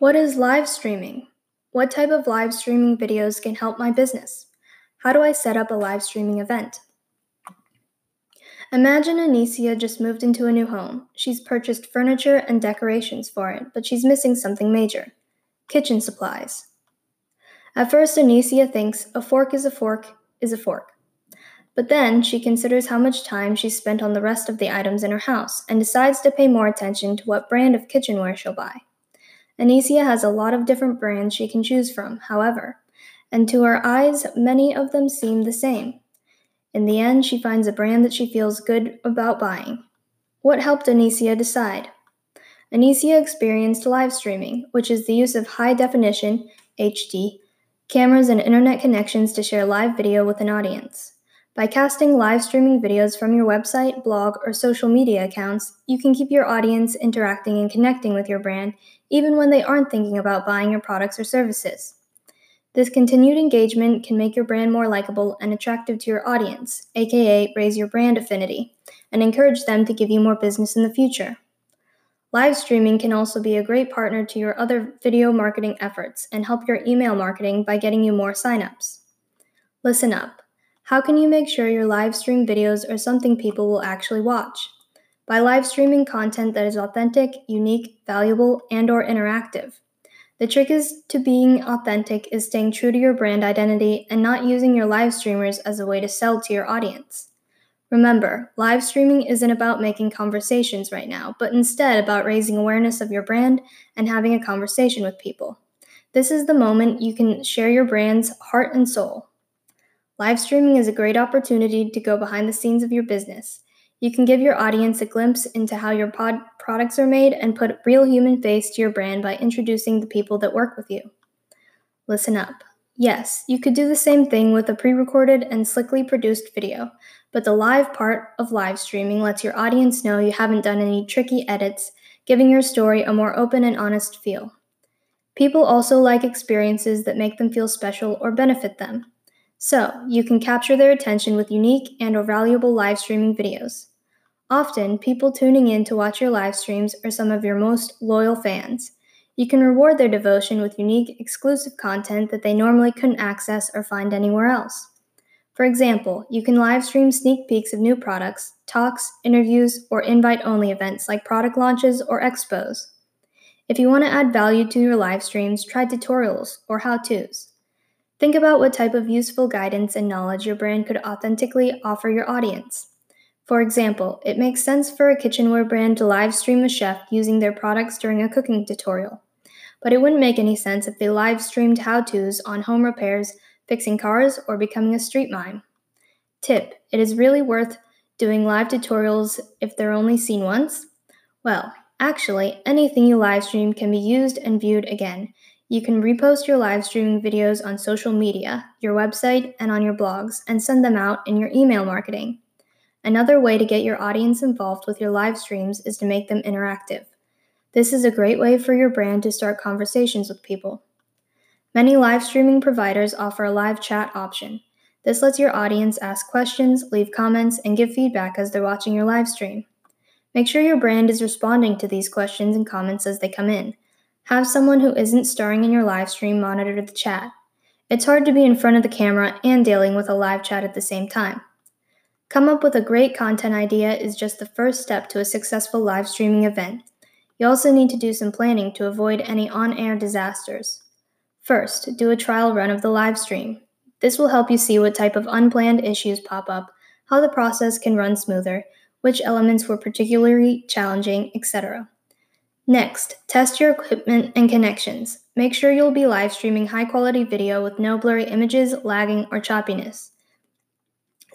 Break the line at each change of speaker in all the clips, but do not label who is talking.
What is live streaming? What type of live streaming videos can help my business? How do I set up a live streaming event? Imagine Anicia just moved into a new home. She's purchased furniture and decorations for it, but she's missing something major kitchen supplies. At first, Anicia thinks a fork is a fork is a fork. But then she considers how much time she's spent on the rest of the items in her house and decides to pay more attention to what brand of kitchenware she'll buy. Anicia has a lot of different brands she can choose from, however, and to her eyes, many of them seem the same. In the end, she finds a brand that she feels good about buying. What helped Anisia decide? Anisia experienced live streaming, which is the use of high definition, HD, cameras and internet connections to share live video with an audience. By casting live streaming videos from your website, blog, or social media accounts, you can keep your audience interacting and connecting with your brand even when they aren't thinking about buying your products or services. This continued engagement can make your brand more likable and attractive to your audience, aka raise your brand affinity, and encourage them to give you more business in the future. Live streaming can also be a great partner to your other video marketing efforts and help your email marketing by getting you more signups. Listen up. How can you make sure your live stream videos are something people will actually watch? By live streaming content that is authentic, unique, valuable, and or interactive. The trick is to being authentic is staying true to your brand identity and not using your live streamers as a way to sell to your audience. Remember, live streaming isn't about making conversations right now, but instead about raising awareness of your brand and having a conversation with people. This is the moment you can share your brand's heart and soul. Live streaming is a great opportunity to go behind the scenes of your business. You can give your audience a glimpse into how your pod- products are made and put real human face to your brand by introducing the people that work with you. Listen up. Yes, you could do the same thing with a pre recorded and slickly produced video, but the live part of live streaming lets your audience know you haven't done any tricky edits, giving your story a more open and honest feel. People also like experiences that make them feel special or benefit them. So, you can capture their attention with unique and or valuable live streaming videos. Often, people tuning in to watch your live streams are some of your most loyal fans. You can reward their devotion with unique, exclusive content that they normally couldn't access or find anywhere else. For example, you can live stream sneak peeks of new products, talks, interviews, or invite only events like product launches or expos. If you want to add value to your live streams, try tutorials or how to's. Think about what type of useful guidance and knowledge your brand could authentically offer your audience. For example, it makes sense for a kitchenware brand to live stream a chef using their products during a cooking tutorial. But it wouldn't make any sense if they live streamed how to's on home repairs, fixing cars, or becoming a street mime. Tip It is really worth doing live tutorials if they're only seen once? Well, actually, anything you live stream can be used and viewed again, you can repost your live streaming videos on social media, your website, and on your blogs, and send them out in your email marketing. Another way to get your audience involved with your live streams is to make them interactive. This is a great way for your brand to start conversations with people. Many live streaming providers offer a live chat option. This lets your audience ask questions, leave comments, and give feedback as they're watching your live stream. Make sure your brand is responding to these questions and comments as they come in. Have someone who isn't starring in your live stream monitor the chat. It's hard to be in front of the camera and dealing with a live chat at the same time. Come up with a great content idea is just the first step to a successful live streaming event. You also need to do some planning to avoid any on air disasters. First, do a trial run of the live stream. This will help you see what type of unplanned issues pop up, how the process can run smoother, which elements were particularly challenging, etc. Next, test your equipment and connections. Make sure you'll be live streaming high quality video with no blurry images, lagging, or choppiness.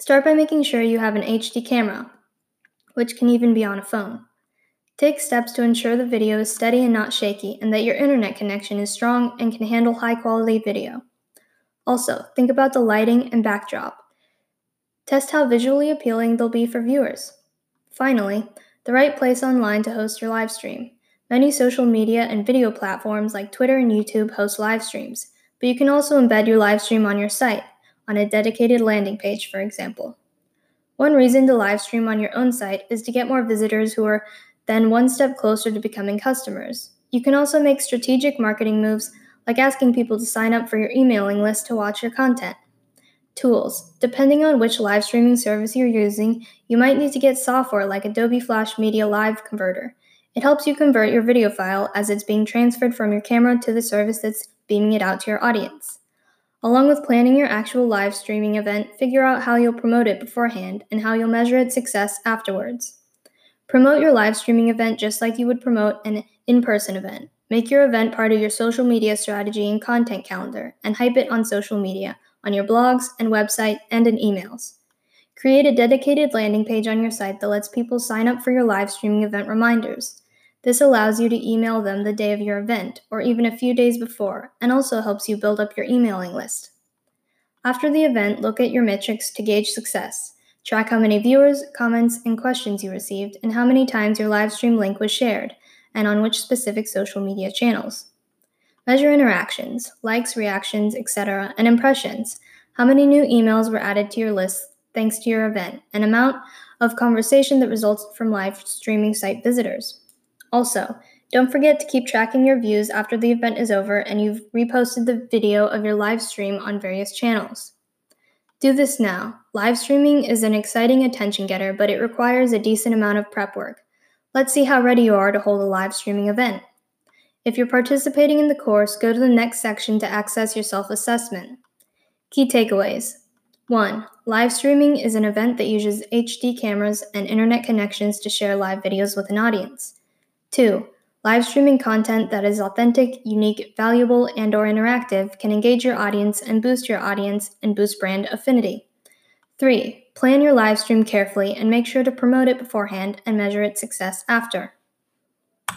Start by making sure you have an HD camera, which can even be on a phone. Take steps to ensure the video is steady and not shaky, and that your internet connection is strong and can handle high quality video. Also, think about the lighting and backdrop. Test how visually appealing they'll be for viewers. Finally, the right place online to host your live stream. Many social media and video platforms like Twitter and YouTube host live streams, but you can also embed your live stream on your site, on a dedicated landing page, for example. One reason to live stream on your own site is to get more visitors who are then one step closer to becoming customers. You can also make strategic marketing moves like asking people to sign up for your emailing list to watch your content. Tools. Depending on which live streaming service you're using, you might need to get software like Adobe Flash Media Live Converter. It helps you convert your video file as it's being transferred from your camera to the service that's beaming it out to your audience. Along with planning your actual live streaming event, figure out how you'll promote it beforehand and how you'll measure its success afterwards. Promote your live streaming event just like you would promote an in person event. Make your event part of your social media strategy and content calendar, and hype it on social media, on your blogs and website, and in emails. Create a dedicated landing page on your site that lets people sign up for your live streaming event reminders. This allows you to email them the day of your event, or even a few days before, and also helps you build up your emailing list. After the event, look at your metrics to gauge success. Track how many viewers, comments, and questions you received, and how many times your live stream link was shared, and on which specific social media channels. Measure interactions, likes, reactions, etc., and impressions. How many new emails were added to your list thanks to your event, and amount of conversation that results from live streaming site visitors. Also, don't forget to keep tracking your views after the event is over and you've reposted the video of your live stream on various channels. Do this now. Live streaming is an exciting attention getter, but it requires a decent amount of prep work. Let's see how ready you are to hold a live streaming event. If you're participating in the course, go to the next section to access your self assessment. Key takeaways 1. Live streaming is an event that uses HD cameras and internet connections to share live videos with an audience. 2. Live streaming content that is authentic, unique, valuable, and or interactive can engage your audience and boost your audience and boost brand affinity. 3. Plan your live stream carefully and make sure to promote it beforehand and measure its success after.